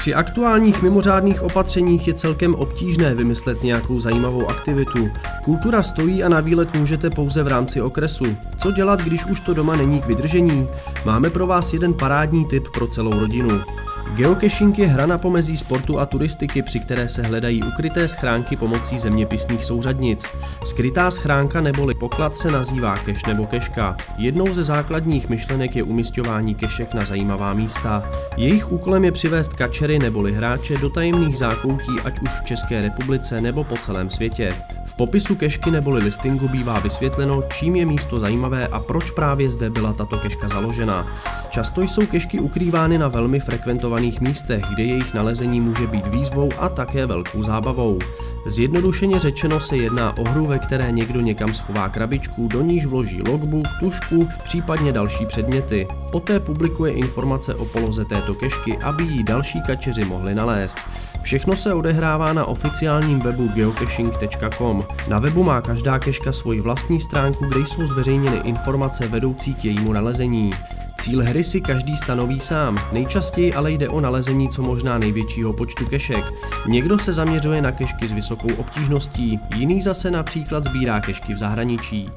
Při aktuálních mimořádných opatřeních je celkem obtížné vymyslet nějakou zajímavou aktivitu. Kultura stojí a na výlet můžete pouze v rámci okresu. Co dělat, když už to doma není k vydržení? Máme pro vás jeden parádní tip pro celou rodinu. Geocaching je hra na pomezí sportu a turistiky, při které se hledají ukryté schránky pomocí zeměpisných souřadnic. Skrytá schránka neboli poklad se nazývá keš nebo keška. Jednou ze základních myšlenek je umistování kešek na zajímavá místa. Jejich úkolem je přivést kačery neboli hráče do tajemných zákoutí ať už v České republice nebo po celém světě popisu kešky neboli listingu bývá vysvětleno, čím je místo zajímavé a proč právě zde byla tato keška založena. Často jsou kešky ukrývány na velmi frekventovaných místech, kde jejich nalezení může být výzvou a také velkou zábavou. Zjednodušeně řečeno se jedná o hru, ve které někdo někam schová krabičku, do níž vloží logbook, tušku, případně další předměty. Poté publikuje informace o poloze této kešky, aby ji další kačeři mohli nalézt. Všechno se odehrává na oficiálním webu geocaching.com. Na webu má každá keška svoji vlastní stránku, kde jsou zveřejněny informace vedoucí k jejímu nalezení. Cíl hry si každý stanoví sám, nejčastěji ale jde o nalezení co možná největšího počtu kešek. Někdo se zaměřuje na kešky s vysokou obtížností, jiný zase například sbírá kešky v zahraničí.